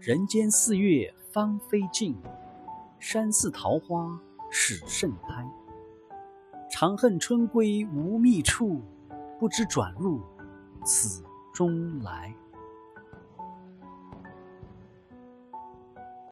人间四月芳菲尽山寺桃花始盛开。长恨春归无觅处不知转入此中来。